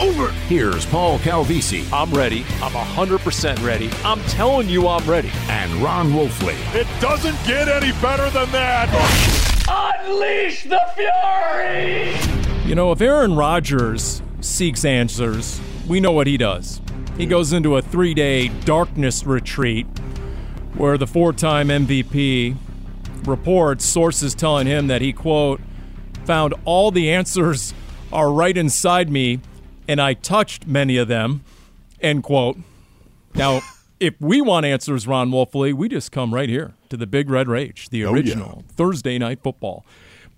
over. Here's Paul Calvisi I'm ready. I'm 100% ready. I'm telling you I'm ready. and Ron Wolfley. It doesn't get any better than that. Unleash the fury! You know, if Aaron Rodgers seeks answers, we know what he does. He goes into a three day darkness retreat where the four time MVP reports sources telling him that he, quote, found all the answers are right inside me and I touched many of them, end quote. Now, if we want answers, Ron Wolfley, we just come right here to the Big Red Rage, the Oh, yeah. original Thursday night football.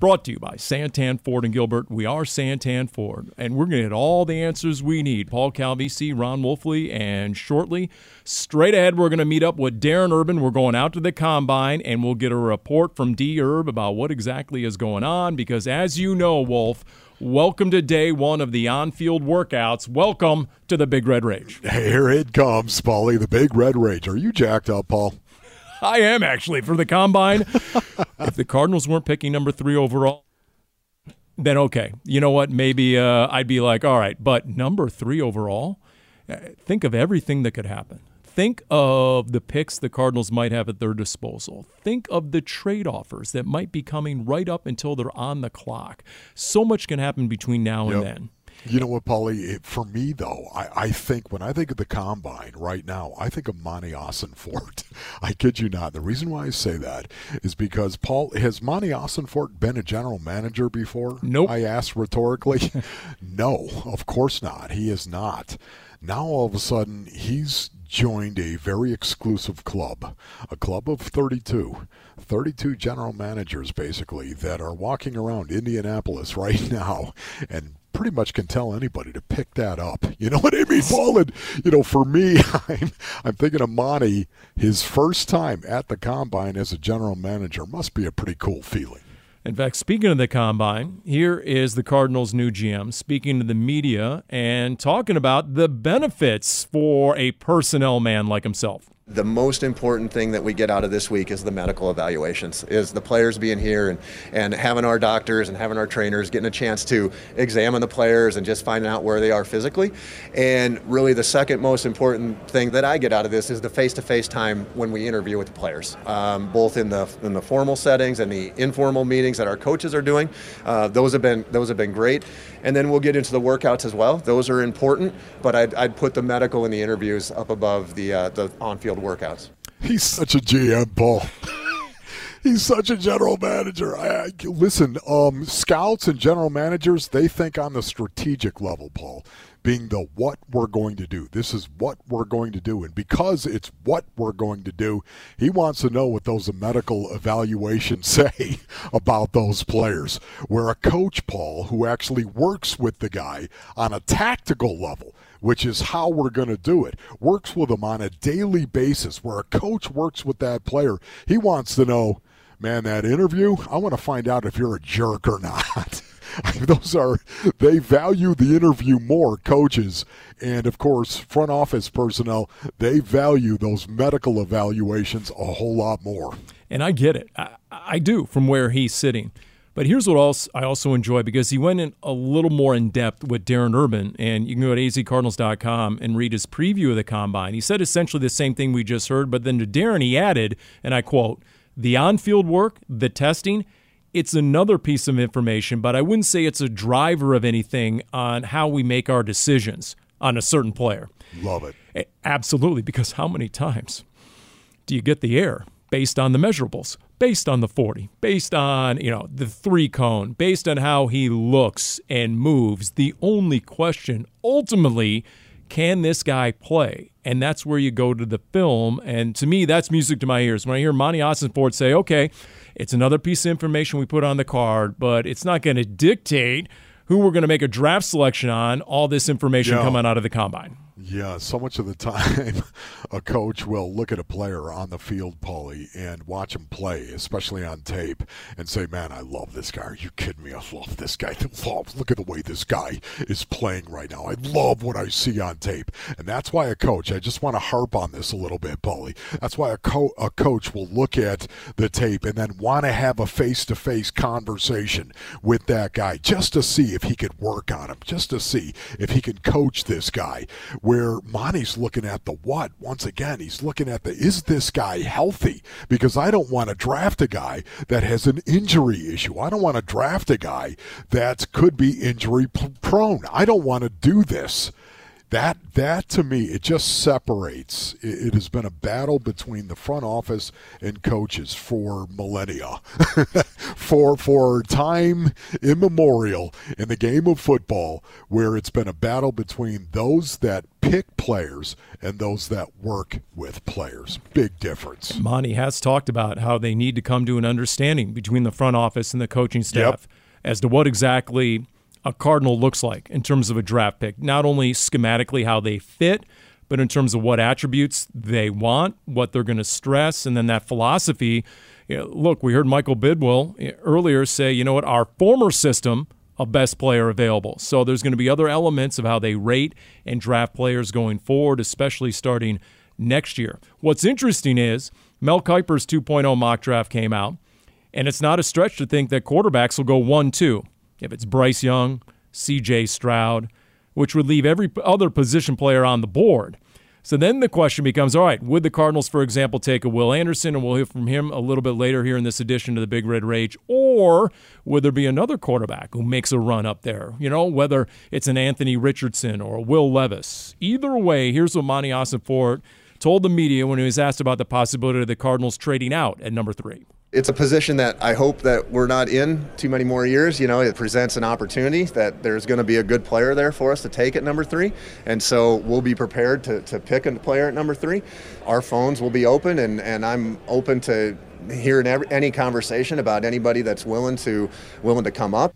Brought to you by Santan Ford and Gilbert. We are Santan Ford, and we're going to get all the answers we need. Paul Calvisi, Ron Wolfley, and shortly, straight ahead, we're going to meet up with Darren Urban. We're going out to the combine, and we'll get a report from D. Herb about what exactly is going on. Because as you know, Wolf, welcome to day one of the on-field workouts. Welcome to the Big Red Rage. Here it comes, Paulie, the big red rage. Are you jacked up, Paul? I am actually for the combine. if the Cardinals weren't picking number three overall, then okay. You know what? Maybe uh, I'd be like, all right, but number three overall, uh, think of everything that could happen. Think of the picks the Cardinals might have at their disposal. Think of the trade offers that might be coming right up until they're on the clock. So much can happen between now and Yep. then. You know what, Paulie? It, for me, though, I, I think when I think of the combine right now, I think of Monti Ossenfort. I kid you not. The reason why I say that is because, Paul, has Monti Ossenfort been a general manager before? Nope. I asked rhetorically. no, of course not. He is not. Now, all of a sudden, he's joined a very exclusive club, a club of 32. 32 general managers, basically, that are walking around Indianapolis right now and pretty much can tell anybody to pick that up. You know what I mean, Paul? And, you know, for me, I'm, I'm thinking of Monti, his first time at the combine as a general manager must be a pretty cool feeling. In fact, speaking of the combine, here is the Cardinals' new GM speaking to the media and talking about the benefits for a personnel man like himself. The most important thing that we get out of this week is the medical evaluations, is the players being here and, and having our doctors and having our trainers getting a chance to examine the players and just finding out where they are physically. And really the second most important thing that I get out of this is the face-to-face time when we interview with the players, um, both in the in the formal settings and the informal meetings that our coaches are doing. Uh, those have been those have been great. And then we'll get into the workouts as well. Those are important, but I'd, I'd put the medical and the interviews up above the uh, the on-field workouts. He's such a GM, Paul. He's such a general manager. I, I, listen, um, scouts and general managers, they think on the strategic level, Paul, being the what we're going to do. This is what we're going to do. And because it's what we're going to do, he wants to know what those medical evaluations say about those players. Where a coach, Paul, who actually works with the guy on a tactical level, which is how we're going to do it. Works with him on a daily basis, where a coach works with that player. He wants to know, man, that interview, I want to find out if you're a jerk or not. Those are, they value the interview more, coaches. And of course, front office personnel, they value those medical evaluations a whole lot more. And I get it. I, I do from where he's sitting. But here's what else I also enjoy because he went in a little more in depth with Darren Urban, and you can go to azcardinals.com and read his preview of the combine. He said essentially the same thing we just heard, but then to Darren, he added, and I quote, the on field work, the testing, it's another piece of information, but I wouldn't say it's a driver of anything on how we make our decisions on a certain player. Love it. Absolutely, because how many times do you get the air based on the measurables, based on the 40, based on, you know, the three cone, based on how he looks and moves, the only question ultimately can this guy play? And that's where you go to the film. And to me, that's music to my ears. When I hear Monti Ossenfort say, okay, it's another piece of information we put on the card, but it's not going to dictate who we're going to make a draft selection on, all this information coming out of the combine. Yeah, so much of the time, a coach will look at a player on the field, Paulie, and watch him play, especially on tape, and say, "Man, I love this guy. Are you kidding me? I love this guy. Look at the way this guy is playing right now. I love what I see on tape." And that's why a coach. I just want to harp on this a little bit, Paulie. That's why a, co- a coach will look at the tape and then want to have a face-to-face conversation with that guy just to see if he could work on him, just to see if he can coach this guy. Where Monti's looking at the what? Once again, he's looking at the is this guy healthy? Because I don't want to draft a guy that has an injury issue. I don't want to draft a guy that could be injury prone. I don't want to do this. That that to me, it just separates. It, it has been a battle between the front office and coaches for millennia, for for time immemorial in the game of football, where it's been a battle between those that pick players and those that work with players. Big difference. Monti has talked about how they need to come to an understanding between the front office and the coaching staff as to what exactly a Cardinal looks like in terms of a draft pick. Not only schematically how they fit, but in terms of what attributes they want, what they're going to stress, and then that philosophy. You know, look, we heard Michael Bidwill eh, earlier say, you know what, our former system of best player available. So there's going to be other elements of how they rate and draft players going forward, especially starting next year. What's interesting is Mel Kiper's 2.0 mock draft came out, and it's not a stretch to think that quarterbacks will go 1 2. If it's Bryce Young, CJ Stroud, which would leave every other position player on the board. So then the question becomes all right, would the Cardinals, for example, take a Will Anderson, and we'll hear from him a little bit later here in this edition to the Big Red Rage, or would there be another quarterback who makes a run up there? You know, whether it's an Anthony Richardson or a Will Levis. Either way, here's what Monti Ossenfort told the media when he was asked about the possibility of the Cardinals trading out at number three. It's a position that I hope that we're not in too many more years. You know, it presents an opportunity that there's going to be a good player there for us to take at number three. And so we'll be prepared to, to pick a player at number three. Our phones will be open, and, and I'm open to hearing every, any conversation about anybody that's willing to willing to come up.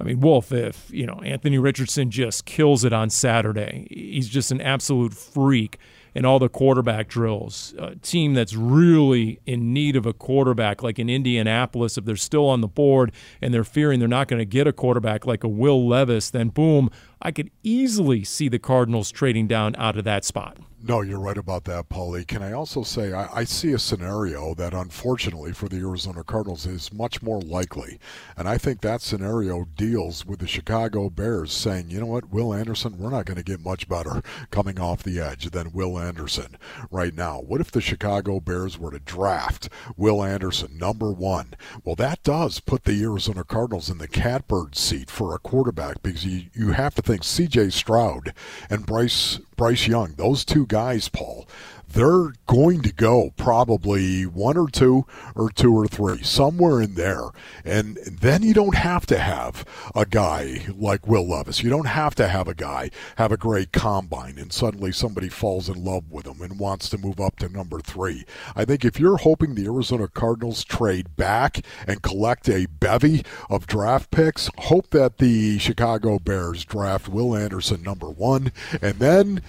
I mean, Wolf, if, you know, Anthony Richardson just kills it on Saturday, he's just an absolute freak in all the quarterback drills. A team that's really in need of a quarterback, like in Indianapolis, if they're still on the board and they're fearing they're not going to get a quarterback like a Will Levis, then boom, I could easily see the Cardinals trading down out of that spot. No, you're right about that, Paulie. Can I also say I, I, see a scenario that, unfortunately, for the Arizona Cardinals is much more likely, and I think that scenario deals with the Chicago Bears saying, you know what, Will Anderson, we're not going to get much better coming off the edge than Will Anderson right now. What if the Chicago Bears were to draft Will Anderson number one? Well, that does put the Arizona Cardinals in the catbird seat for a quarterback because you, you have to think C.J. Stroud and Bryce Bryce Young, those two guys, Paul, they're going to go probably one or two or two or three, somewhere in there. And then you don't have to have a guy like Will Levis. You don't have to have a guy have a great combine and suddenly somebody falls in love with him and wants to move up to number three. I think if you're hoping the Arizona Cardinals trade back and collect a bevy of draft picks, hope that the Chicago Bears draft Will Anderson number one and then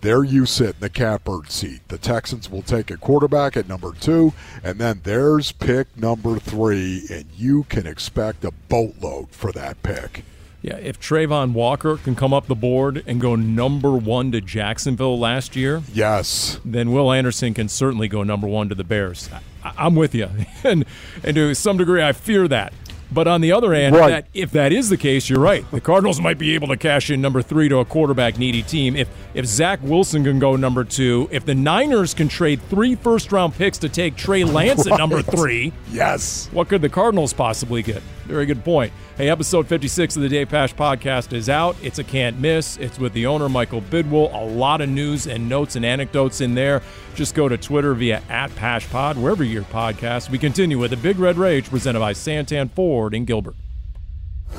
there you sit in the catbird seat. The Texans will take a quarterback at number two, and then there's pick number three, and you can expect a boatload for that pick. Yeah, if Travon Walker can come up the board and go number one to Jacksonville last year, yes, then Will Anderson can certainly go number one to the Bears. I, am with you, and and to some degree, I fear that. But on the other hand, right. that, if that is the case, you're right. The Cardinals might be able to cash in number three to a quarterback needy team. If if Zach Wilson can go number two, if the Niners can trade three first round picks to take Trey Lance right. at number three, yes, what could the Cardinals possibly get? Very good point. Hey, episode 56 of the Dave Pasch podcast is out. It's a can't miss. It's with the owner, Michael Bidwill. A lot of news and notes and anecdotes in there. Just go to Twitter via at PaschPod, wherever your podcast. We continue with the Big Red Rage presented by Santan Ford in Gilbert.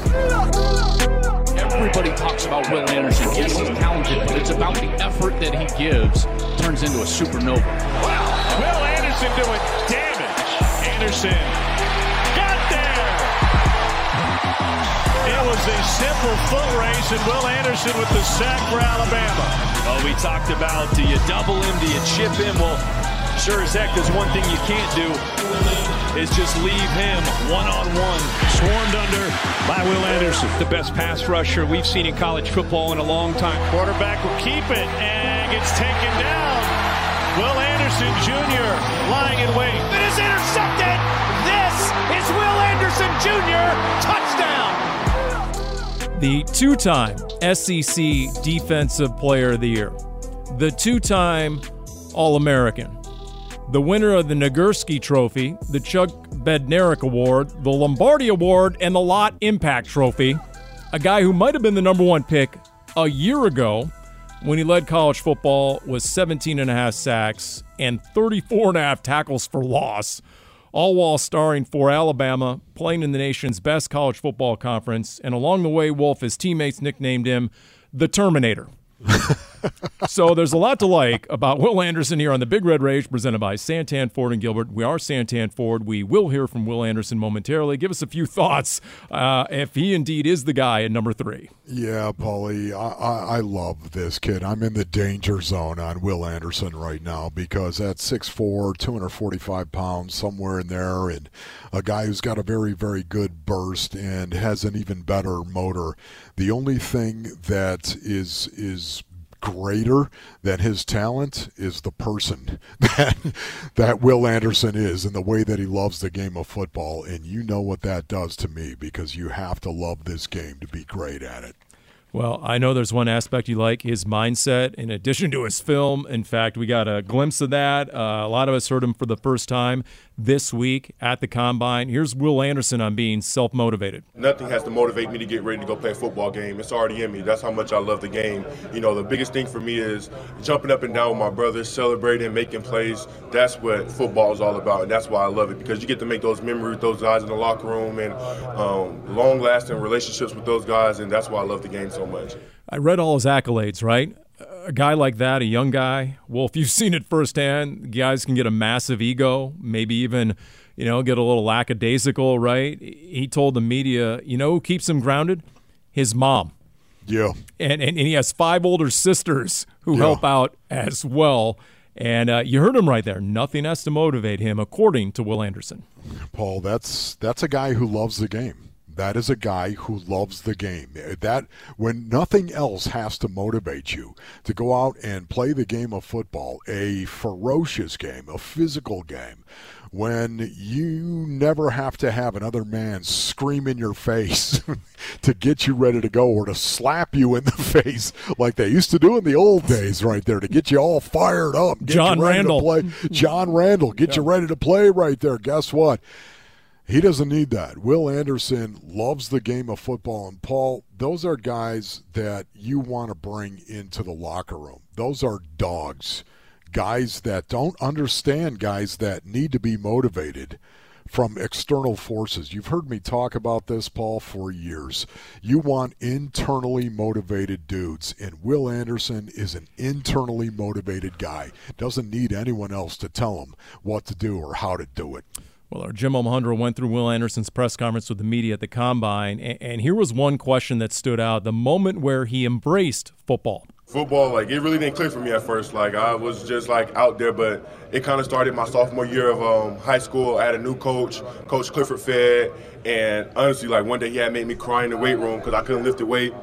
Everybody talks about Will Anderson. Yes, he's talented, but it's about the effort that he gives. Turns into a supernova. Wow. Will Anderson doing damage. Anderson It was a simple foot race, and Will Anderson with the sack for Alabama. Oh, we talked about do you double him, do you chip him? Well, sure as heck, there's one thing you can't do is just leave him one-on-one, swarmed under by Will Anderson. The best pass rusher we've seen in college football in a long time. Quarterback will keep it and gets taken down. Will Anderson Jr. lying in wait. It is intercepted. This is Will Anderson Jr. Touchdown. The two time SEC Defensive Player of the Year, the two time All American, the winner of the Nagurski Trophy, the Chuck Bednarik Award, the Lombardi Award, and the Lott Impact Trophy, a guy who might have been the number one pick a year ago when he led college football with 17 and a half sacks and 34 and a half tackles for loss, all while starring for Alabama, playing in the nation's best college football conference, and along the way, Wolf, his teammates nicknamed him the Terminator. so there's a lot to like about Will Anderson here on the Big Red Rage presented by Santan Ford and Gilbert. We are Santan Ford. We will hear from Will Anderson momentarily. Give us a few thoughts uh, if he indeed is the guy at number three. Yeah, Paulie, I, I, love this kid. I'm in the danger zone on Will Anderson right now because at 6'4", 245 pounds, somewhere in there, and a guy who's got a very, very good burst and has an even better motor. The only thing that is is greater than his talent is the person that that Will Anderson is and the way that he loves the game of football and you know what that does to me because you have to love this game to be great at it. Well, I know there's one aspect you like his mindset, in addition to his film. In fact, we got a glimpse of that. Uh, a lot of us heard him for the first time this week at the combine. Here's Will Anderson on being self motivated. Nothing has to motivate me to get ready to go play a football game. It's already in me. That's how much I love the game. You know, the biggest thing for me is jumping up and down with my brothers, celebrating, making plays. That's what football is all about, and that's why I love it because you get to make those memories with those guys in the locker room and um, long lasting relationships with those guys, and that's why I love the game so much. I read all his accolades, right? A guy like that, a young guy, well, if you've seen it firsthand, guys can get a massive ego, maybe even, you know, get a little lackadaisical, right? He told the media, you know who keeps him grounded? His mom. Yeah. And, and, and he has five older sisters who yeah. help out as well. And uh, you heard him right there. Nothing has to motivate him, according to Will Anderson. Paul, that's that's a guy who loves the game. That is a guy who loves the game. That when nothing else has to motivate you to go out and play the game of football, a ferocious game, a physical game, when you never have to have another man scream in your face to get you ready to go or to slap you in the face like they used to do in the old days right there to get you all fired up. John Randle. play. John Randle, get yeah. you ready to play right there. Guess what? He doesn't need that. Will Anderson loves the game of football. And Paul, those are guys that you want to bring into the locker room. Those are dogs. Guys that don't understand guys that need to be motivated from external forces. You've heard me talk about this, Paul, for years. You want internally motivated dudes, and Will Anderson is an internally motivated guy. Doesn't need anyone else to tell him what to do or how to do it. Well, our Jim Almohandro went through Will Anderson's press conference with the media at the combine, and, here was one question that stood out: the moment where he embraced football. Football, like it really didn't click for me at first. Like I was just like out there, but it kind of started my sophomore year of um, high school. I had a new coach, Coach Clifford Fed, and honestly, like one day he had made me cry in the weight room because I couldn't lift the weight,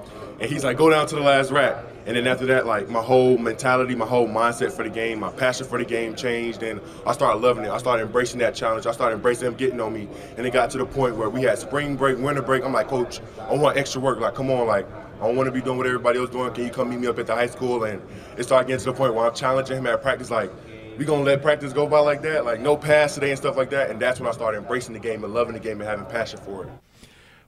and he's like, "Go down to the last rack." And then after that, like my whole mentality, my whole mindset for the game, my passion for the game changed, and I started loving it. I started embracing that challenge. I started embracing them getting on me, and it got to the point where we had spring break, winter break. I'm like, Coach, I want extra work. Like, come on, like I don't want to be doing what everybody else doing. Can you come meet me up at the high school? And it started getting to the point where I'm challenging him at practice, like we gonna let practice go by like that, like no pass today and stuff like that. And that's when I started embracing the game and loving the game and having passion for it.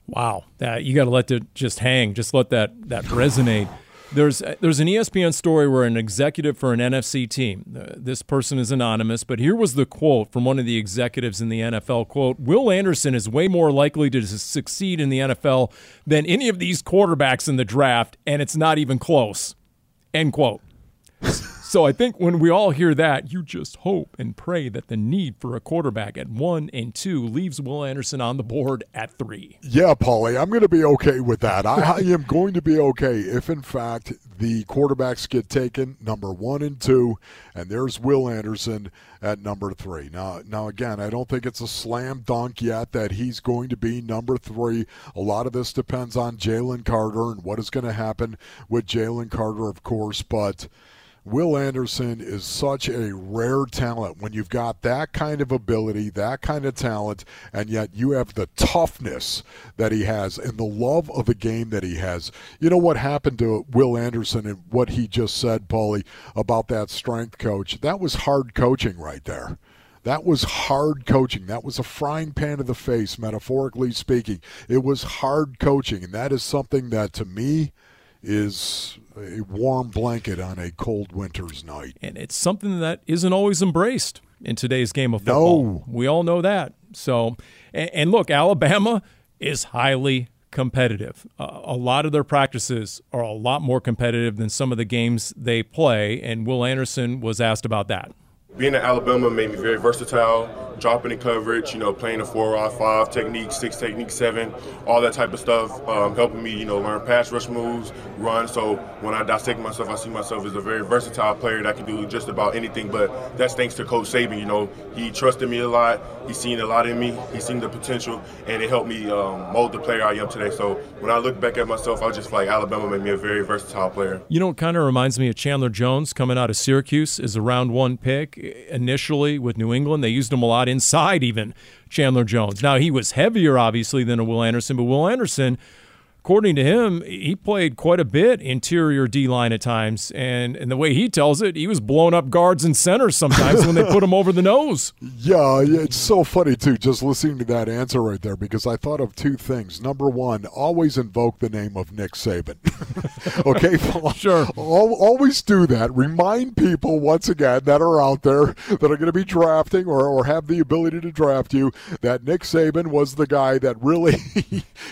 Wow, that you got to let it just hang, just let that that resonate. There's there's an ESPN story where an executive for an NFC team. Uh, this person is anonymous, but here was the quote from one of the executives in the NFL. Quote: Will Anderson is way more likely to succeed in the NFL than any of these quarterbacks in the draft, and it's not even close. End quote. So I think when we all hear that, you just hope and pray that the need for a quarterback at one and two leaves Will Anderson on the board at three. Yeah, Paulie, I'm going to be okay with that. I, I am going to be okay if, in fact, the quarterbacks get taken number one and two, and there's Will Anderson at number three. Now, now again, I don't think it's a slam dunk yet that he's going to be number three. A lot of this depends on Jalen Carter and what is going to happen with Jalen Carter, of course, but. Will Anderson is such a rare talent when you've got that kind of ability, that kind of talent, and yet you have the toughness that he has and the love of the game that he has. You know what happened to Will Anderson and what he just said, Paulie, about that strength coach? That was hard coaching right there. That was hard coaching. That was a frying pan to the face, metaphorically speaking. It was hard coaching, and that is something that to me is a warm blanket on a cold winter's night. And it's something that isn't always embraced in today's game of football. No. We all know that. So, and, and look, Alabama is highly competitive. Uh, a lot of their practices are a lot more competitive than some of the games they play, and Will Anderson was asked about that. Being at Alabama made me very versatile, dropping in coverage, you know, playing a four or five technique, six technique, seven, all that type of stuff, um, helping me, you know, learn pass rush moves, run. So when I dissect myself, I see myself as a very versatile player that can do just about anything. But that's thanks to Coach Saban. You know, he trusted me a lot. He's seen a lot in me. He's seen the potential, and it helped me um, mold the player I am today. So when I look back at myself, I just like Alabama made me a very versatile player. You know, it kind of reminds me of Chandler Jones coming out of Syracuse as a round one pick initially with New England. They used him a lot inside, even Chandler Jones. Now, he was heavier, obviously, than a Will Anderson, but Will Anderson according to him, he played quite a bit interior D line at times, and and the way he tells it, he was blowing up guards and centers sometimes when they put him over the nose. Yeah, it's so funny too, just listening to that answer right there, because I thought of two things. Number one, always invoke the name of Nick Saban. okay, sure. always do that. Remind people once again that are out there that are going to be drafting or, or have the ability to draft you that Nick Saban was the guy that really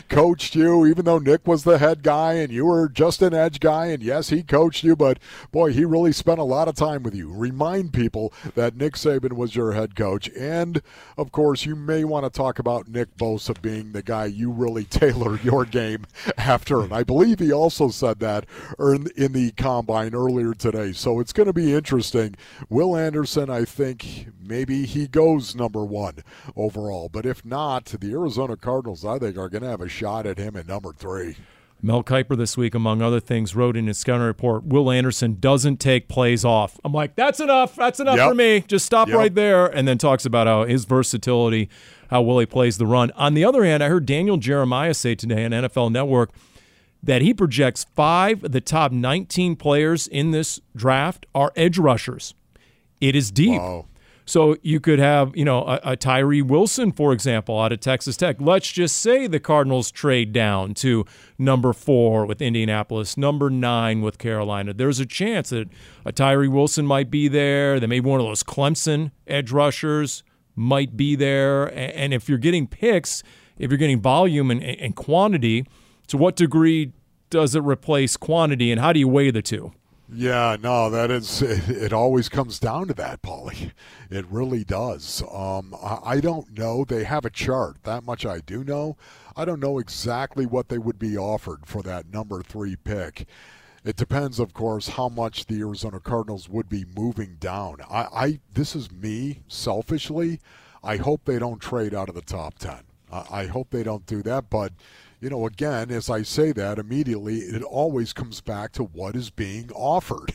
coached you, even though Nick was the head guy and you were just an edge guy, and yes, he coached you, but boy, he really spent a lot of time with you. Remind people that Nick Saban was your head coach. And, of course, you may want to talk about Nick Bosa being the guy you really tailored your game after. And I believe he also said that in the combine earlier today. So it's going to be interesting. Will Anderson, I think maybe he goes number one overall. But if not, the Arizona Cardinals, I think, are going to have a shot at him at number three. Mel Kiper this week, among other things, wrote in his scouting report, Will Anderson doesn't take plays off. I'm like, that's enough. That's enough yep. for me. Just stop yep. right there. And then talks about how his versatility, how Willie plays the run. On the other hand, I heard Daniel Jeremiah say today on NFL Network that he projects five of the top 19 players in this draft are edge rushers. It is deep. Wow. So you could have, you know, a, a, Tyree Wilson, for example, out of Texas Tech. Let's just say the Cardinals trade down to number four with Indianapolis, number nine with Carolina. There's a chance that a Tyree Wilson might be there. That maybe one of those Clemson edge rushers might be there. And if you're getting picks, if you're getting volume and, and quantity, to what degree does it replace quantity, and how do you weigh the two? Yeah, no, that is. It, always comes down to that, Paulie. It really does. Um, I, I don't know. They have a chart. That much I do know. I don't know exactly what they would be offered for that number three pick. It depends, of course, how much the Arizona Cardinals would be moving down. I, I this is me selfishly. I hope they don't trade out of the top ten. I, I hope they don't do that, but you know, again, as I say that, immediately it always comes back to what is being offered.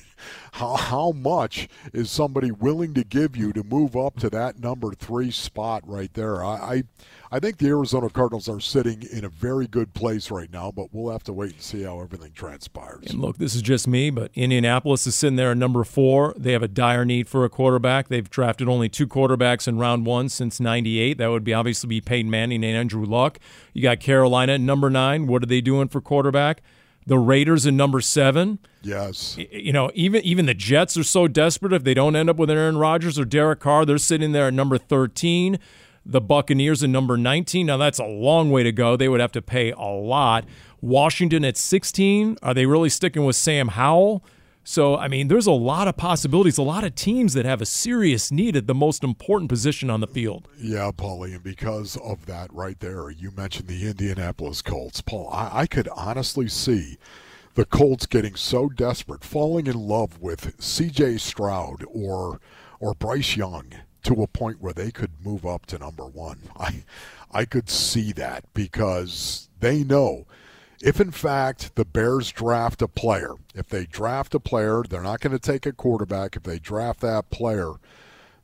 How, how much is somebody willing to give you to move up to that number three spot right there? I, I, I think the Arizona Cardinals are sitting in a very good place right now, but we'll have to wait and see how everything transpires. And look, this is just me, but Indianapolis is sitting there at number four. They have a dire need for a quarterback. They've drafted only two quarterbacks in round one since '98. That would be obviously be Peyton Manning and Andrew Luck. You got Carolina at number nine. What are they doing for quarterback? The Raiders in number seven. Yes. You know, even even the Jets are so desperate if they don't end up with Aaron Rodgers or Derek Carr, they're sitting there at number 13. The Buccaneers in number 19. Now that's a long way to go. They would have to pay a lot. Washington at 16. Are they really sticking with Sam Howell? So, I mean, there's a lot of possibilities, a lot of teams that have a serious need at the most important position on the field. Yeah, Paulie, and because of that right there, you mentioned the Indianapolis Colts. Paul, I, I could honestly see the Colts getting so desperate, falling in love with C.J. Stroud or or Bryce Young to a point where they could move up to number one. I I could see that because they know if in fact the Bears draft a player, if they draft a player, they're not going to take a quarterback. If they draft that player,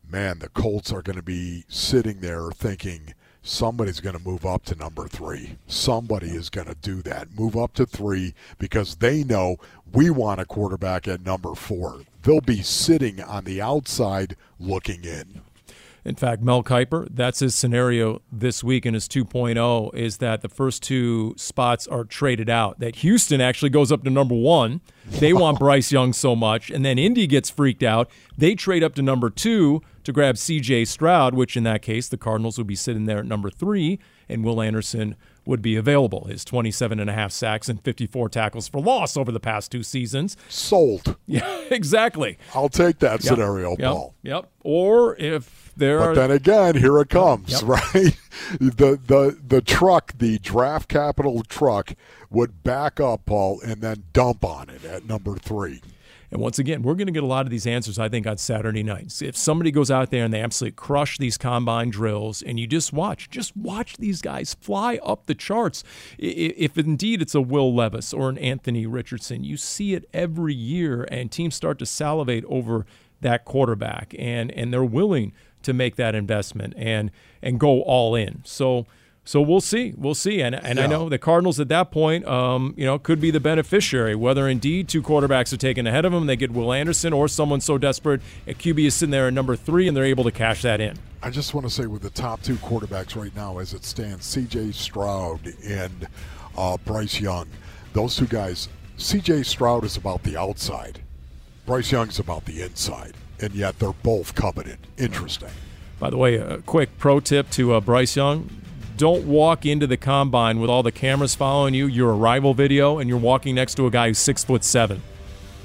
man, the Colts are going to be sitting there thinking somebody's going to move up to number three. Somebody is going to do that, move up to three because they know we want a quarterback at number four. They'll be sitting on the outside looking in. In fact, Mel Kiper, that's his scenario this week in his 2.0 is that the first two spots are traded out. That Houston actually goes up to number one. They want Bryce Young so much. And then Indy gets freaked out. They trade up to number two to grab CJ Stroud, which in that case, the Cardinals would be sitting there at number three, and Will Anderson would be available. His 27 and a half sacks and 54 tackles for loss over the past two seasons. Sold. Yeah, exactly. I'll take that Yep. scenario, Yep. Paul. Yep. Or if there But are then again, here it comes, Yep. right? The the the truck, the draft capital truck, would back up, Paul, and then dump on it at number three. And once again, we're going to get a lot of these answers, I think, on Saturday nights. If somebody goes out there and they absolutely crush these combine drills, and you just watch, just watch these guys fly up the charts. If indeed it's a Will Levis or an Anthony Richardson, you see it every year, and teams start to salivate over that quarterback, and and they're willing to make that investment and and go all in. So. So we'll see, we'll see, and and I know the Cardinals at that point, um, you know, could be the beneficiary. Whether indeed two quarterbacks are taken ahead of them, they get Will Anderson, or someone so desperate at QB is sitting there at number three, and they're able to cash that in. I just want to say, with the top two quarterbacks right now, as it stands, C.J. Stroud and uh, Bryce Young, those two guys. C.J. Stroud is about the outside. Bryce Young's about the inside, and yet they're both coveted. Interesting. By the way, a quick pro tip to uh, Bryce Young: don't walk into the combine with all the cameras following you. Your arrival video, and you're walking next to a guy who's six foot seven.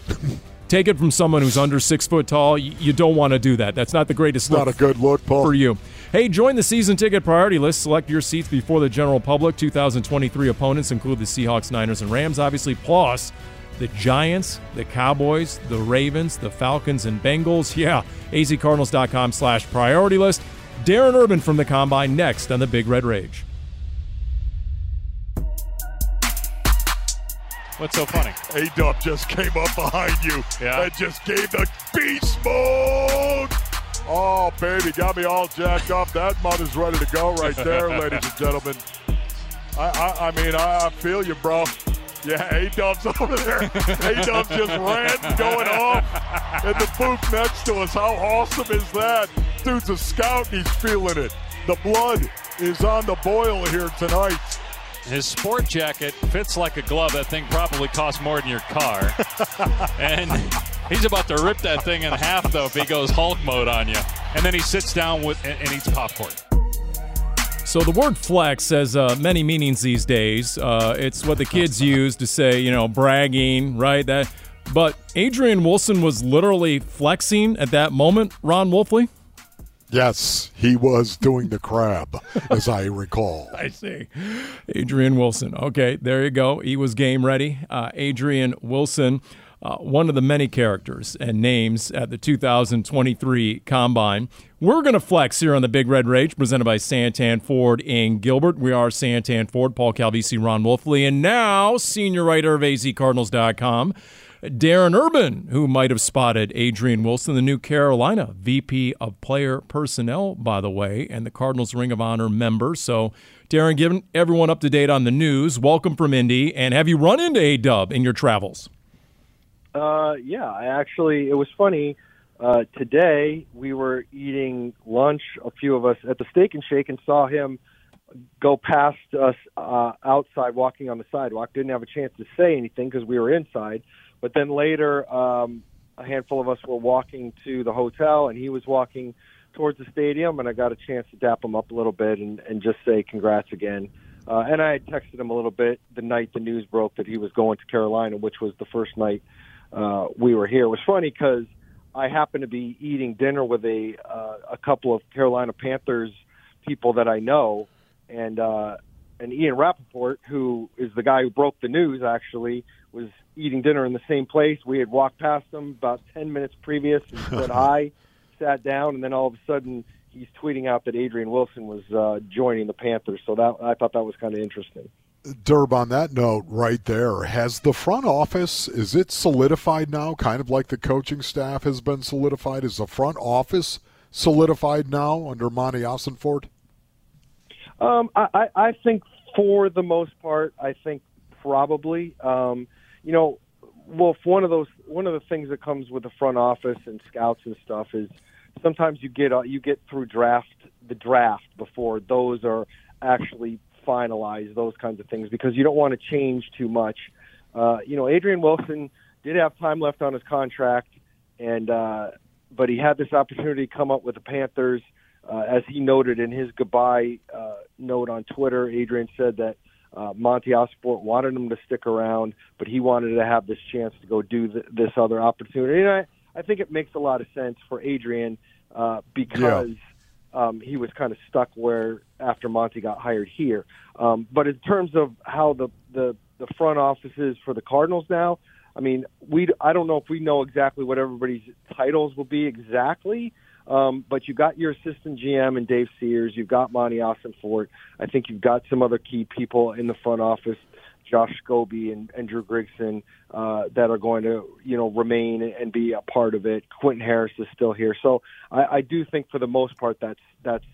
Take it from someone who's under six foot tall. You don't want to do that. That's not the greatest Not look a good look, Paul. for you. Hey, join the season ticket priority list. Select your seats before the general public. 2023 opponents include the Seahawks, Niners, and Rams, obviously, plus the Giants, the Cowboys, the Ravens, the Falcons, and Bengals. Yeah, azcardinals.com slash priority list. Darren Urban from the Combine next on the Big Red Rage. What's so funny? A Dub just came up behind you Yeah. and just gave the beast mode. Oh, baby, got me all jacked up. That mother's ready to go right there, ladies and gentlemen. I, I, I mean, I, I feel you, bro. Yeah, A Dub's over there. A Dub just ran going off in the booth next to us. How awesome is that? Dude's a scout and he's feeling it. The blood is on the boil here tonight. His sport jacket fits like a glove. That thing probably costs more than your car. and he's about to rip that thing in half, though, if he goes Hulk mode on you. And then he sits down with and, and eats popcorn. So the word flex has uh, many meanings these days. Uh, it's what the kids use to say, you know, bragging, right? That, but Adrian Wilson was literally flexing at that moment. Ron Wolfley. Yes, he was doing the crab, as I recall. I see. Adrian Wilson. Okay, there you go. He was game ready. Uh, Adrian Wilson, uh, one of the many characters and names at the 2023 Combine. We're going to flex here on the Big Red Rage, presented by Santan Ford in Gilbert. We are Santan Ford, Paul Calvisi, Ron Wolfley, and now senior writer of azcardinals.com. Darren Urban, who might have spotted Adrian Wilson, the new Carolina VP of Player Personnel, by the way, and the Cardinals Ring of Honor member. So, Darren, giving everyone up to date on the news. Welcome from Indy, and have you run into A Dub in your travels? Uh, yeah, I actually. It was funny. Uh, today we were eating lunch, a few of us at the Steak and Shake, and saw him go past us uh, outside, walking on the sidewalk. Didn't have a chance to say anything because we were inside. But then later, um, a handful of us were walking to the hotel, and he was walking towards the stadium, and I got a chance to dap him up a little bit and, and just say congrats again. Uh, and I had texted him a little bit the night the news broke that he was going to Carolina, which was the first night uh, we were here. It was funny because I happened to be eating dinner with a uh, a couple of Carolina Panthers people that I know, and uh, and Ian Rapoport, who is the guy who broke the news, actually was eating dinner in the same place. We had walked past him about ten minutes previous and said hi, sat down, and then all of a sudden he's tweeting out that Adrian Wilson was uh, joining the Panthers. So that I thought that was kind of interesting. Derb, on that note, right there, has the front office is it solidified now? Kind of like the coaching staff has been solidified. Is the front office solidified now under Monti Ossenfort? Um, I, I think for the most part, I think probably. Um, you know, well, one of those one of the things that comes with the front office and scouts and stuff is sometimes you get uh, you get through draft the draft before those are actually finalized, those kinds of things, because you don't want to change too much. Uh, you know, Adrian Wilson did have time left on his contract, and uh, but he had this opportunity to come up with the Panthers. Uh, as he noted in his goodbye uh, note on Twitter, Adrian said that uh, Monti Ossenfort wanted him to stick around, but he wanted to have this chance to go do th- this other opportunity. And I, I think it makes a lot of sense for Adrian uh, because yeah. Um, he was kind of stuck where after Monti got hired here. Um, but in terms of how the, the the front office is for the Cardinals now, I mean, we I don't know if we know exactly what everybody's titles will be exactly. Um, but you've got your assistant GM and Dave Sears. You've got Monti Ossenfort. I think you've got some other key people in the front office, Josh Scobee and, and Dru Grigson, uh, that are going to, you know, remain and be a part of it. Quentin Harris is still here. So I, I do think for the most part that's that's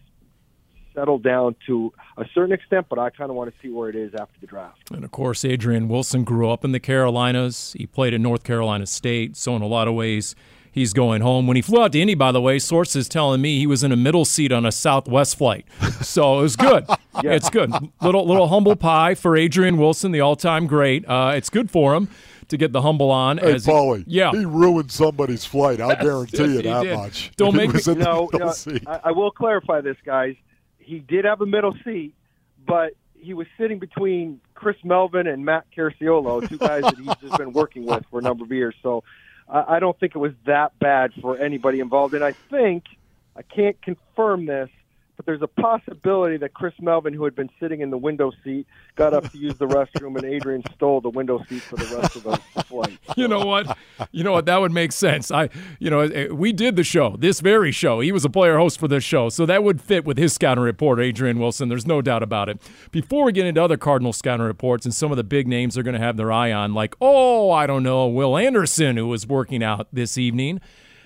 settled down to a certain extent, but I kind of want to see where it is after the draft. And of course, Adrian Wilson grew up in the Carolinas. He played at North Carolina State, so in a lot of ways, he's going home. When he flew out to Indy, by the way, sources telling me he was in a middle seat on a Southwest flight. So it was good. yeah. It's good. Little little humble pie for Adrian Wilson, the all-time great. Uh, it's good for him to get the humble on. Hey, as Paulie, he, yeah, he ruined somebody's flight. I'll guarantee yes, you that did. much. Don't make me. No, no I, I will clarify this, guys. He did have a middle seat, but he was sitting between Chris Melvin and Matt Carciolo, two guys that he's just been working with for a number of years. So I, I don't think it was that bad for anybody involved. And I think I can't confirm this, but there's a possibility that Chris Melvin, who had been sitting in the window seat, got up to use the restroom, and Adrian stole the window seat for the rest of the flight. You know what? You know what? That would make sense. I, you know, eh, we did the show, this very show. He was a player host for this show, so that would fit with his scouting report, Adrian Wilson. There's no doubt about it. Before we get into other Cardinal scouting reports and some of the big names they're going to have their eye on, like oh, I don't know, Will Anderson, who was working out this evening.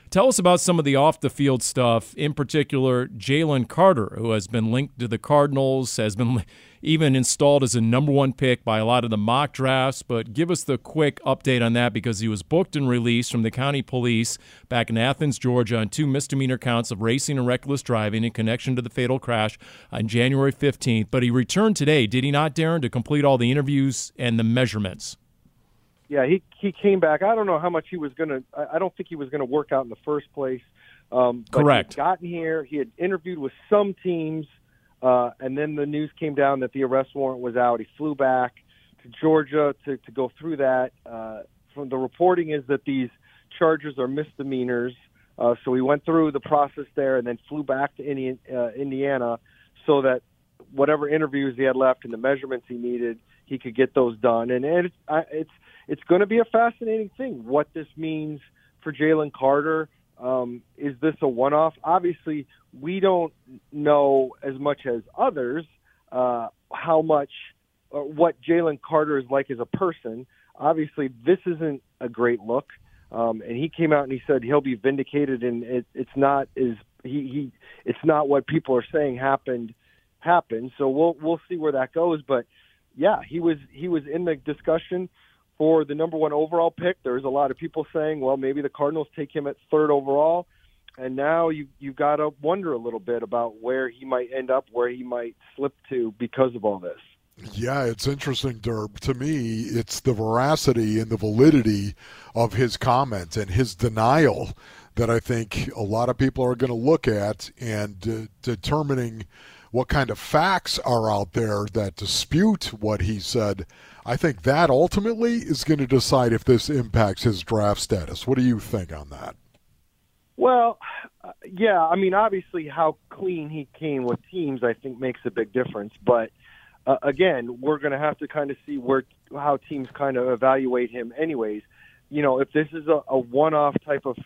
Tell us about some of the off the field stuff, in particular, Jalen Carter, who has been linked to the Cardinals, has been even installed as a number one pick by a lot of the mock drafts. But give us the quick update on that because he was booked and released from the county police back in Athens, Georgia, on two misdemeanor counts of racing and reckless driving in connection to the fatal crash on January 15th. But he returned today, did he not, Darren, to complete all the interviews and the measurements? Yeah, he he came back. I don't know how much he was going to. I don't think he was going to work out in the first place. Um, Correct. He gotten here. He had interviewed with some teams, uh, and then the news came down that the arrest warrant was out. He flew back to Georgia to to go through that. Uh, from the reporting is that these charges are misdemeanors. Uh, so he went through the process there and then flew back to Indiana, uh, Indiana so that whatever interviews he had left and the measurements he needed, he could get those done. And it, it's it's going to be a fascinating thing what this means for Jalen Carter. Um, is this a one off? Obviously, we don't know as much as others uh, how much uh, what Jalen Carter is like as a person. Obviously, this isn't a great look. Um, and he came out and he said he'll be vindicated, and it, it's not as he, he it's not what people are saying happened happened. So we'll we'll see where that goes. But yeah, he was he was in the discussion for the number one overall pick. There's a lot of people saying, well, maybe the Cardinals take him at third overall, and now you you've got to wonder a little bit about where he might end up, where he might slip to because of all this. Yeah, it's interesting, Derb. To me, it's the veracity and the validity of his comments and his denial that I think a lot of people are going to look at and determining what kind of facts are out there that dispute what he said. I think that ultimately is going to decide if this impacts his draft status. What do you think on that? Well, uh, yeah, I mean, obviously, how clean he came with teams, I think, makes a big difference. But uh, again, we're going to have to kind of see where how teams kind of evaluate him, anyways. You know, if this is a, a one-off type of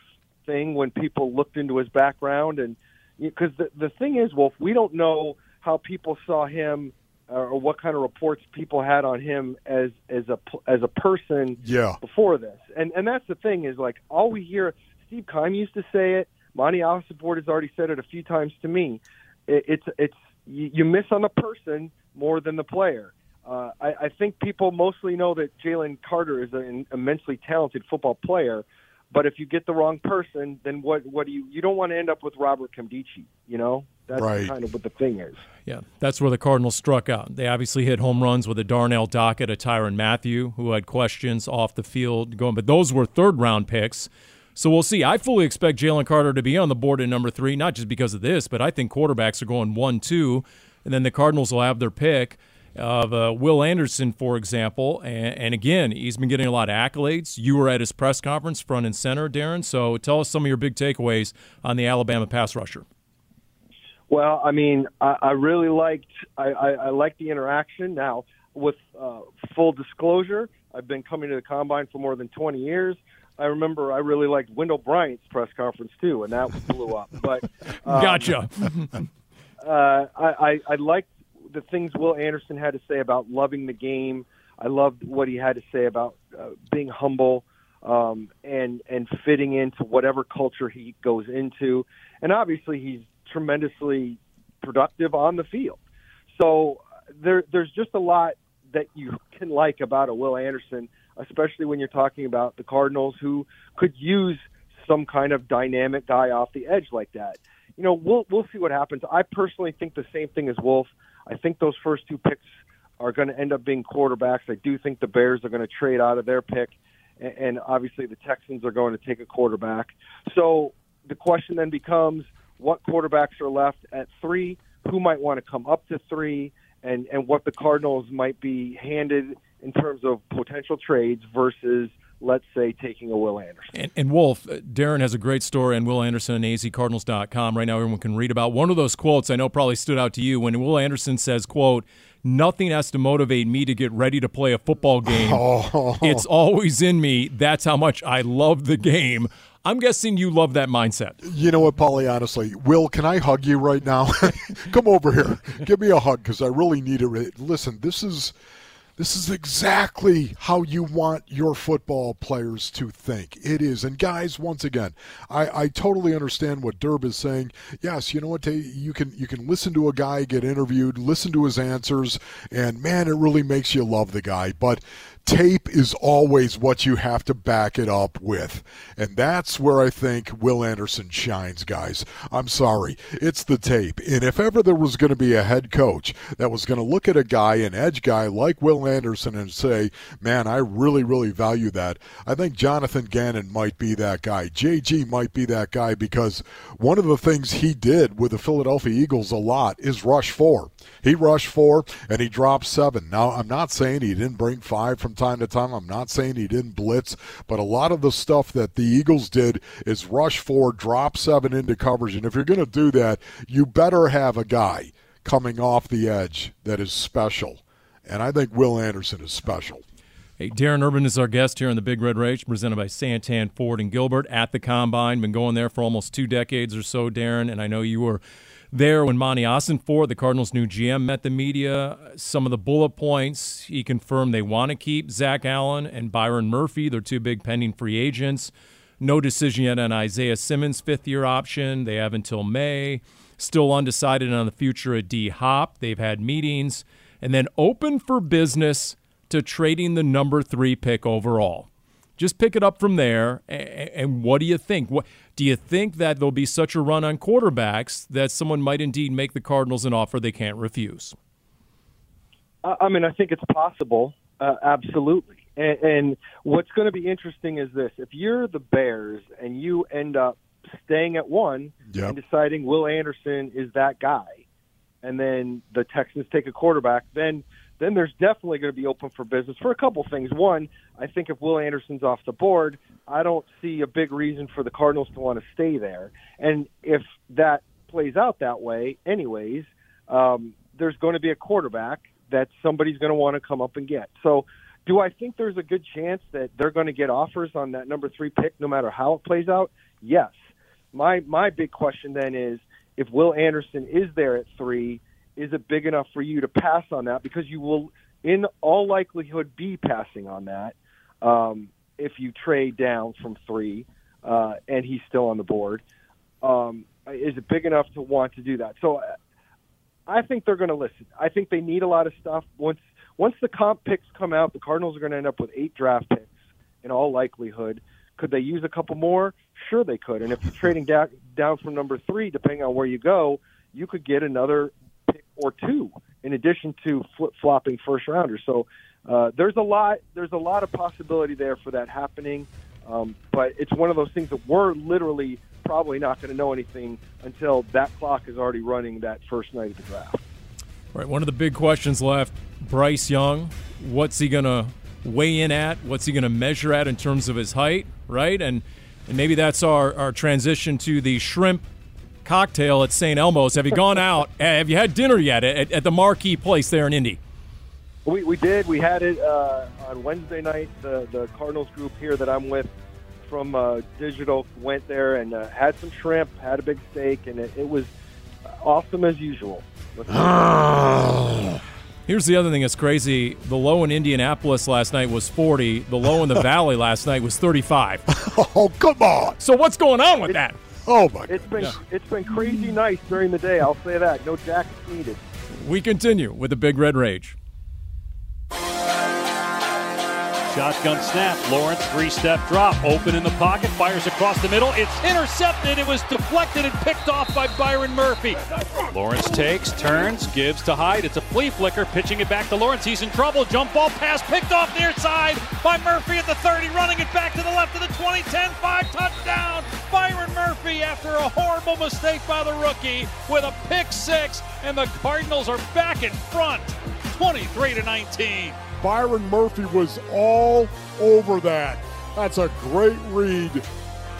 thing when people looked into his background, and because the the thing is, Wolf, we don't know how people saw him or what kind of reports people had on him as as a as a person yeah. before this, and and that's the thing is like all we hear. Steve Keim used to say it. Monti Ossenfort has already said it a few times to me. It, it's it's you, you miss on the person more than the player. Uh, I, I think people mostly know that Jalen Carter is an immensely talented football player, but if you get the wrong person, then what? What do you? You don't want to end up with Robert Nkemdiche. You know, that's right. kind of what the thing is. Yeah, that's where the Cardinals struck out. They obviously hit home runs with a Darnell Dockett, a Tyrann Mathieu, who had questions off the field going, but those were third round picks. So we'll see. I fully expect Jalen Carter to be on the board at number three, not just because of this, but I think quarterbacks are going one, two and then the Cardinals will have their pick of uh, Will Anderson, for example. And, and, again, he's been getting a lot of accolades. You were at his press conference, front and center, Darren. So tell us some of your big takeaways on the Alabama pass rusher. Well, I mean, I, I really liked I, I, I liked the interaction. Now, with uh, full disclosure, I've been coming to the combine for more than 20 years. I remember I really liked Wendell Bryant's press conference too, and that blew up. But um, gotcha. uh, I, I, I liked the things Will Anderson had to say about loving the game. I loved what he had to say about uh, being humble um, and and fitting into whatever culture he goes into. And obviously, he's tremendously productive on the field. So there, there's just a lot that you can like about a Will Anderson, especially when you're talking about the Cardinals, who could use some kind of dynamic guy off the edge like that you know, we'll we'll see what happens. I personally think the same thing as Wolf. I think those first two picks are going to end up being quarterbacks. I do think the Bears are going to trade out of their pick, and obviously the Texans are going to take a quarterback. So the question then becomes, what quarterbacks are left at three? Who might want to come up to three? And and what the Cardinals might be handed in terms of potential trades versus let's say, taking a Will Anderson. And, and Wolf, uh, Darren has a great story on Will Anderson on azcardinals.com. Right now, everyone can read about one of those quotes I know probably stood out to you when Will Anderson says, quote, nothing has to motivate me to get ready to play a football game. Oh. It's always in me. That's how much I love the game. I'm guessing you love that mindset. You know what, Paulie, honestly, Will, can I hug you right now? Come over here. Give me a hug because I really need it. Listen, this is – this is exactly how you want your football players to think. It is. And guys, once again, I, I totally understand what Derb is saying. Yes, you know what? You can you can listen to a guy get interviewed, listen to his answers, and man, it really makes you love the guy. But tape is always what you have to back it up with. And that's where I think Will Anderson shines, guys. I'm sorry. It's the tape. And if ever there was going to be a head coach that was going to look at a guy, an edge guy like Will Anderson, and say, man, I really, really value that, I think Jonathan Gannon might be that guy. JG might be that guy because one of the things he did with the Philadelphia Eagles a lot is rush four. He rushed four and he dropped seven. Now, I'm not saying he didn't bring five from time to time. I'm not saying he didn't blitz, but a lot of the stuff that the Eagles did is rush four, drop seven into coverage. And if you're going to do that, you better have a guy coming off the edge that is special. And I think Will Anderson is special. Hey, Darren Urban is our guest here on the Big Red Rage, presented by Santan Ford and Gilbert at the Combine. Been going there for almost two decades or so, Darren, and I know you were there when Monti Ossenfort, the Cardinals' new GM, met the media. Some of the bullet points he confirmed they want to keep Zach Allen and Byron Murphy. They're two big pending free agents. No decision yet on Isaiah Simmons' fifth year option. They have until May. Still undecided on the future of D Hop. They've had meetings and then open for business to trading the number three pick overall. Just pick it up from there. And what do you think? What do you think that there'll be such a run on quarterbacks that someone might indeed make the Cardinals an offer they can't refuse? I mean, I think it's possible. Uh, absolutely. And, and what's going to be interesting is this: if you're the Bears and you end up staying at one yep. and deciding Will Anderson is that guy, and then the Texans take a quarterback, then then there's definitely going to be open for business for a couple things. One, I think if Will Anderson's off the board, I don't see a big reason for the Cardinals to want to stay there. And if that plays out that way, anyways, um, there's going to be a quarterback that somebody's going to want to come up and get. So, do I think there's a good chance that they're going to get offers on that number three pick, no matter how it plays out? Yes. My my big question then is if Will Anderson is there at three is it big enough for you to pass on that? Because you will, in all likelihood, be passing on that um, if you trade down from three uh, and he's still on the board. Um, is it big enough to want to do that? So uh, I think they're going to listen. I think they need a lot of stuff. Once once the comp picks come out, the Cardinals are going to end up with eight draft picks in all likelihood. Could they use a couple more? Sure, they could. And if you're trading down, down from number three, depending on where you go, you could get another or two, in addition to flip flopping first rounders. So uh, there's a lot there's a lot of possibility there for that happening. Um, but it's one of those things that we're literally probably not going to know anything until that clock is already running that first night of the draft. Right. One of the big questions left: Bryce Young. What's he going to weigh in at? What's he going to measure at in terms of his height? Right. And and maybe that's our, our transition to the shrimp cocktail at St. Elmo's. Have you gone out? Have you had dinner yet at, at the marquee place there in Indy? We, we did. We had it uh, on Wednesday night. The, the Cardinals group here that I'm with from uh, Digital went there and uh, had some shrimp, had a big steak, and it, it was awesome as usual. Here's the other thing that's crazy. The low in Indianapolis last night was 40. The low in the Valley last night was 35. oh, come on. So what's going on with that? Oh my! It's been yeah. it's been crazy nice during the day. I'll say that. No jackets needed. We continue with the Big Red Rage. Shotgun snap. Lawrence, three step drop. Open in the pocket. Fires across the middle. It's intercepted. It was deflected and picked off by Byron Murphy. Lawrence takes, turns, gives to Hyde. It's a flea flicker. Pitching it back to Lawrence. He's in trouble. Jump ball pass picked off near side by Murphy at the 30. Running it back to the left of the 20. 10 5 touchdown. Byron Murphy after a horrible mistake by the rookie with a pick six. And the Cardinals are back in front 23 to 19. Byron Murphy was all over that. That's a great read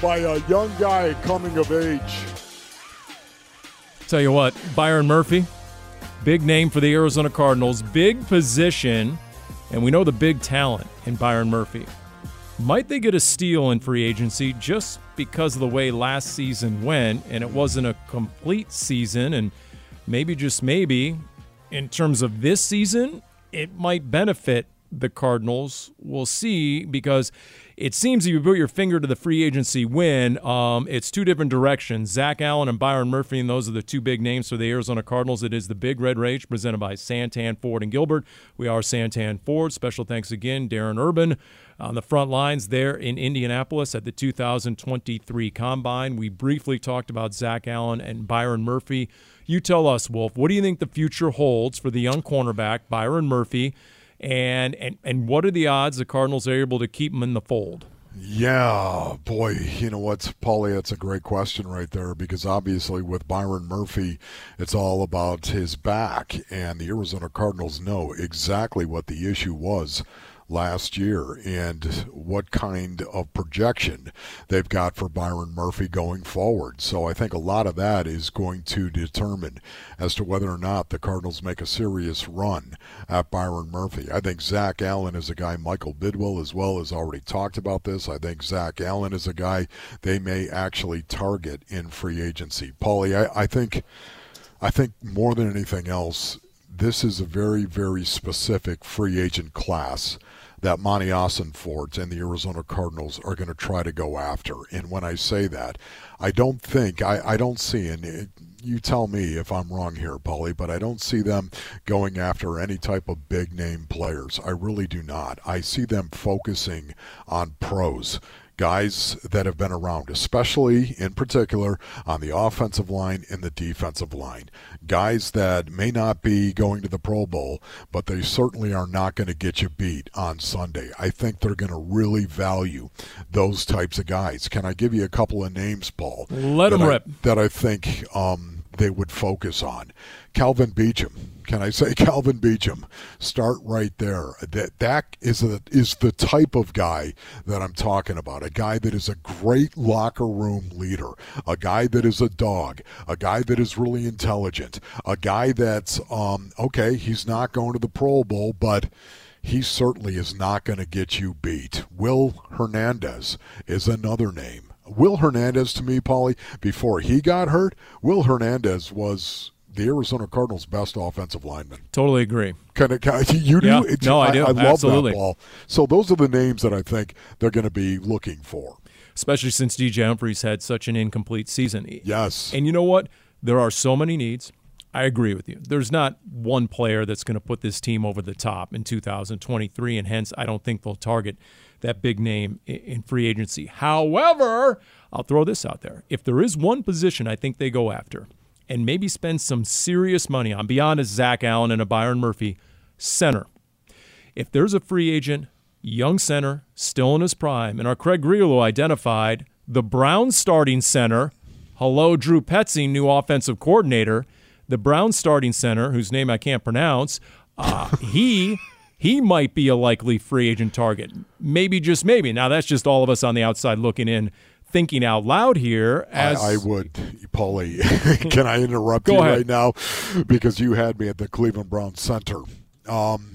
by a young guy coming of age. Tell you what, Byron Murphy, big name for the Arizona Cardinals, big position, and we know the big talent in Byron Murphy. Might they get a steal in free agency just because of the way last season went and it wasn't a complete season and maybe just maybe in terms of this season it might benefit the Cardinals. We'll see because it seems if you put your finger to the free agency win, um, it's two different directions. Zach Allen and Byron Murphy, and those are the two big names for the Arizona Cardinals. It is the Big Red Rage presented by Santan Ford and Gilbert. We are Santan Ford. Special thanks again, Darren Urban on the front lines there in Indianapolis at the 2023 Combine. We briefly talked about Zach Allen and Byron Murphy. You tell us, Wolf, what do you think the future holds for the young cornerback, Byron Murphy? And, and, and what are the odds the Cardinals are able to keep him in the fold? Yeah, boy, you know what, Paulie, that's a great question right there because obviously with Byron Murphy, it's all about his back, and the Arizona Cardinals know exactly what the issue was last year and what kind of projection they've got for Byron Murphy going forward. So I think a lot of that is going to determine as to whether or not the Cardinals make a serious run at Byron Murphy. I think Zach Allen is a guy, Michael Bidwill as well has already talked about this. I think Zach Allen is a guy they may actually target in free agency. Paulie, I, I think I think more than anything else, this is a very, very specific free agent class that Monti Ossenfort and the Arizona Cardinals are going to try to go after. And when I say that, I don't think, I, I don't see, and you tell me if I'm wrong here, Paulie, but I don't see them going after any type of big name players. I really do not. I see them focusing on pros guys that have been around, especially in particular on the offensive line and the defensive line. Guys that may not be going to the Pro Bowl, but they certainly are not going to get you beat on Sunday. I think they're going to really value those types of guys. Can I give you a couple of names, Paul? Let them rip. That I think um, they would focus on. Calvin Beachum can I say Calvin Beachum? Start right there. That that is a is the type of guy that I'm talking about. A guy that is a great locker room leader. A guy that is a dog. A guy that is really intelligent. A guy that's um, okay. He's not going to the Pro Bowl, but he certainly is not going to get you beat. Will Hernandez is another name. Will Hernandez to me, Paulie, before he got hurt, Will Hernandez was the Arizona Cardinals' best offensive lineman. Totally agree. Kind of, you do? Yeah. No, I do. I, love Absolutely. that ball. So those are the names that I think they're going to be looking for. Especially since DJ Humphries had such an incomplete season. Yes. And you know what? There are so many needs. I agree with you. There's not one player that's going to put this team over the top in 2023, and hence I don't think they'll target that big name in free agency. However, I'll throw this out there. If there is one position I think they go after, and maybe spend some serious money on beyond a Zach Allen and a Byron Murphy center. If there's a free agent, young center, still in his prime, and our Craig Grialou identified the Brown starting center. Hello, Drew Petzing, new offensive coordinator. The Brown starting center, whose name I can't pronounce, uh, he he might be a likely free agent target. Maybe just maybe. Now that's just all of us on the outside looking in thinking out loud here. As I, I would, Paulie, can I interrupt you ahead. right now because you had me at the Cleveland Browns center. Um,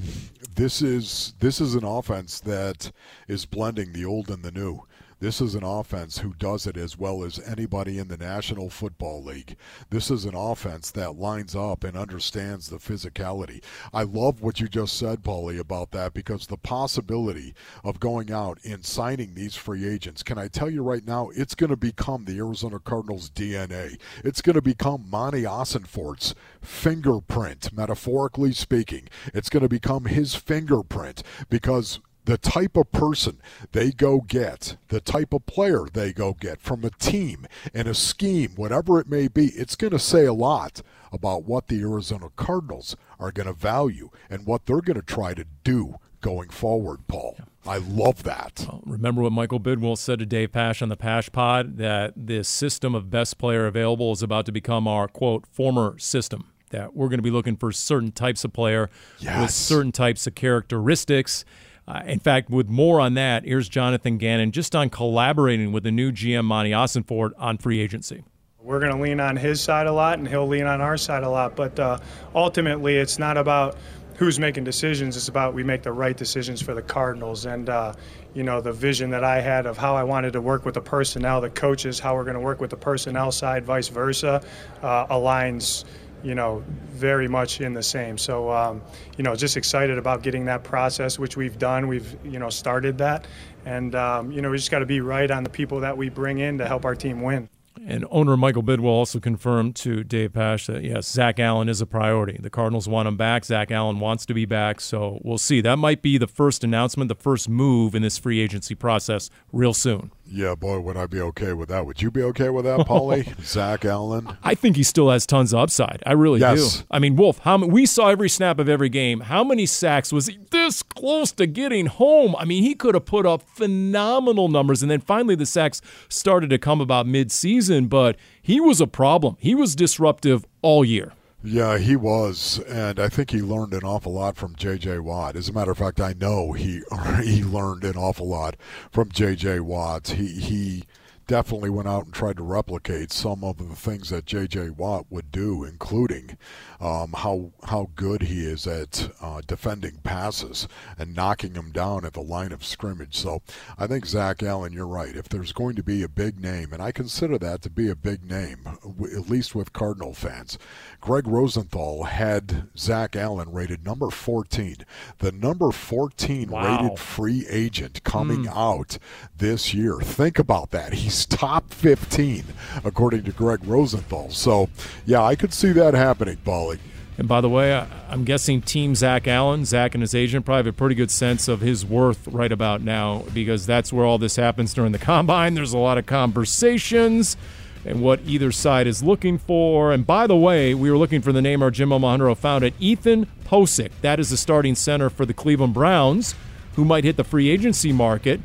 this is this is an offense that is blending the old and the new. This is an offense who does it as well as anybody in the National Football League. This is an offense that lines up and understands the physicality. I love what you just said, Paulie, about that because the possibility of going out and signing these free agents, can I tell you right now, it's going to become the Arizona Cardinals' DNA. It's going to become Monti Ossenfort's fingerprint, metaphorically speaking. It's going to become his fingerprint because the type of person they go get, the type of player they go get from a team and a scheme, whatever it may be, it's going to say a lot about what the Arizona Cardinals are going to value and what they're going to try to do going forward, Paul. I love that. Remember what Michael Bidwill said to Dave Pasch on the Pasch Pod that this system of best player available is about to become our quote former system. That we're going to be looking for certain types of player with certain types of characteristics. Uh, in fact, with more on that, here's Jonathan Gannon just on collaborating with the new GM Monti Ossenfort on free agency. We're going to lean on his side a lot, and he'll lean on our side a lot. But uh, ultimately, it's not about who's making decisions. It's about we make the right decisions for the Cardinals. And uh, you know, the vision that I had of how I wanted to work with the personnel, the coaches, how we're going to work with the personnel side, vice versa, uh, aligns. You know, very much in the same. So, um, you know, just excited about getting that process, which we've done. We've, you know, started that, and um, you know, we just got to be right on the people that we bring in to help our team win. And owner Michael Bidwill also confirmed to Dave Pasch that yes, Zach Allen is a priority. The Cardinals want him back. Zach Allen wants to be back. So we'll see. That might be the first announcement, the first move in this free agency process real soon. Yeah, boy, would I be okay with that? Would you be okay with that, Paulie? Zach Allen? I think he still has tons of upside. I really Yes. do. I mean, Wolf, how m- we saw every snap of every game. How many sacks was he this close to getting home? I mean, he could have put up phenomenal numbers, and then finally the sacks started to come about mid-season. But he was a problem. He was disruptive all year. Yeah, he was, and I think he learned an awful lot from J.J. Watt. As a matter of fact, I know he he learned an awful lot from J.J. Watt. He he definitely went out and tried to replicate some of the things that J.J. Watt would do, including um, how how good he is at uh, defending passes and knocking them down at the line of scrimmage. So I think Zach Allen, you're right. If there's going to be a big name, and I consider that to be a big name, at least with Cardinal fans, Gregg Rosenthal had Zach Allen rated number 14, the number 14 wow. rated free agent coming mm. out this year. Think about that. He's top 15 according to Gregg Rosenthal. So, yeah, I could see that happening, Paulie. And by the way, I'm guessing Team Zach Allen, Zach and his agent probably have a pretty good sense of his worth right about now because that's where all this happens during the combine. There's a lot of conversations and what either side is looking for. And by the way, we were looking for the name our Jim Alejandro found it. Ethan Pocic. That is the starting center for the Cleveland Browns, who might hit the free agency market.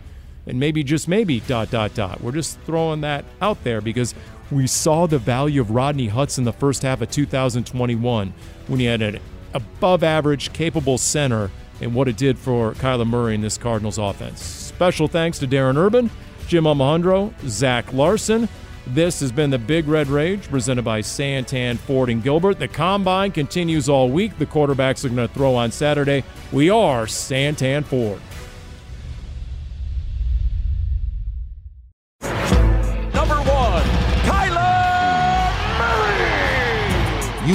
And maybe, just maybe, dot, dot, dot. We're just throwing that out there because we saw the value of Rodney Hudson the first half of 2021 when he had an above average, capable center and what it did for Kyler Murray in this Cardinals offense. Special thanks to Darren Urban, Jim Alejandro, Zach Larson. This has been the Big Red Rage presented by Santan, Ford, and Gilbert. The combine continues all week. The quarterbacks are going to throw on Saturday. We are Santan Ford.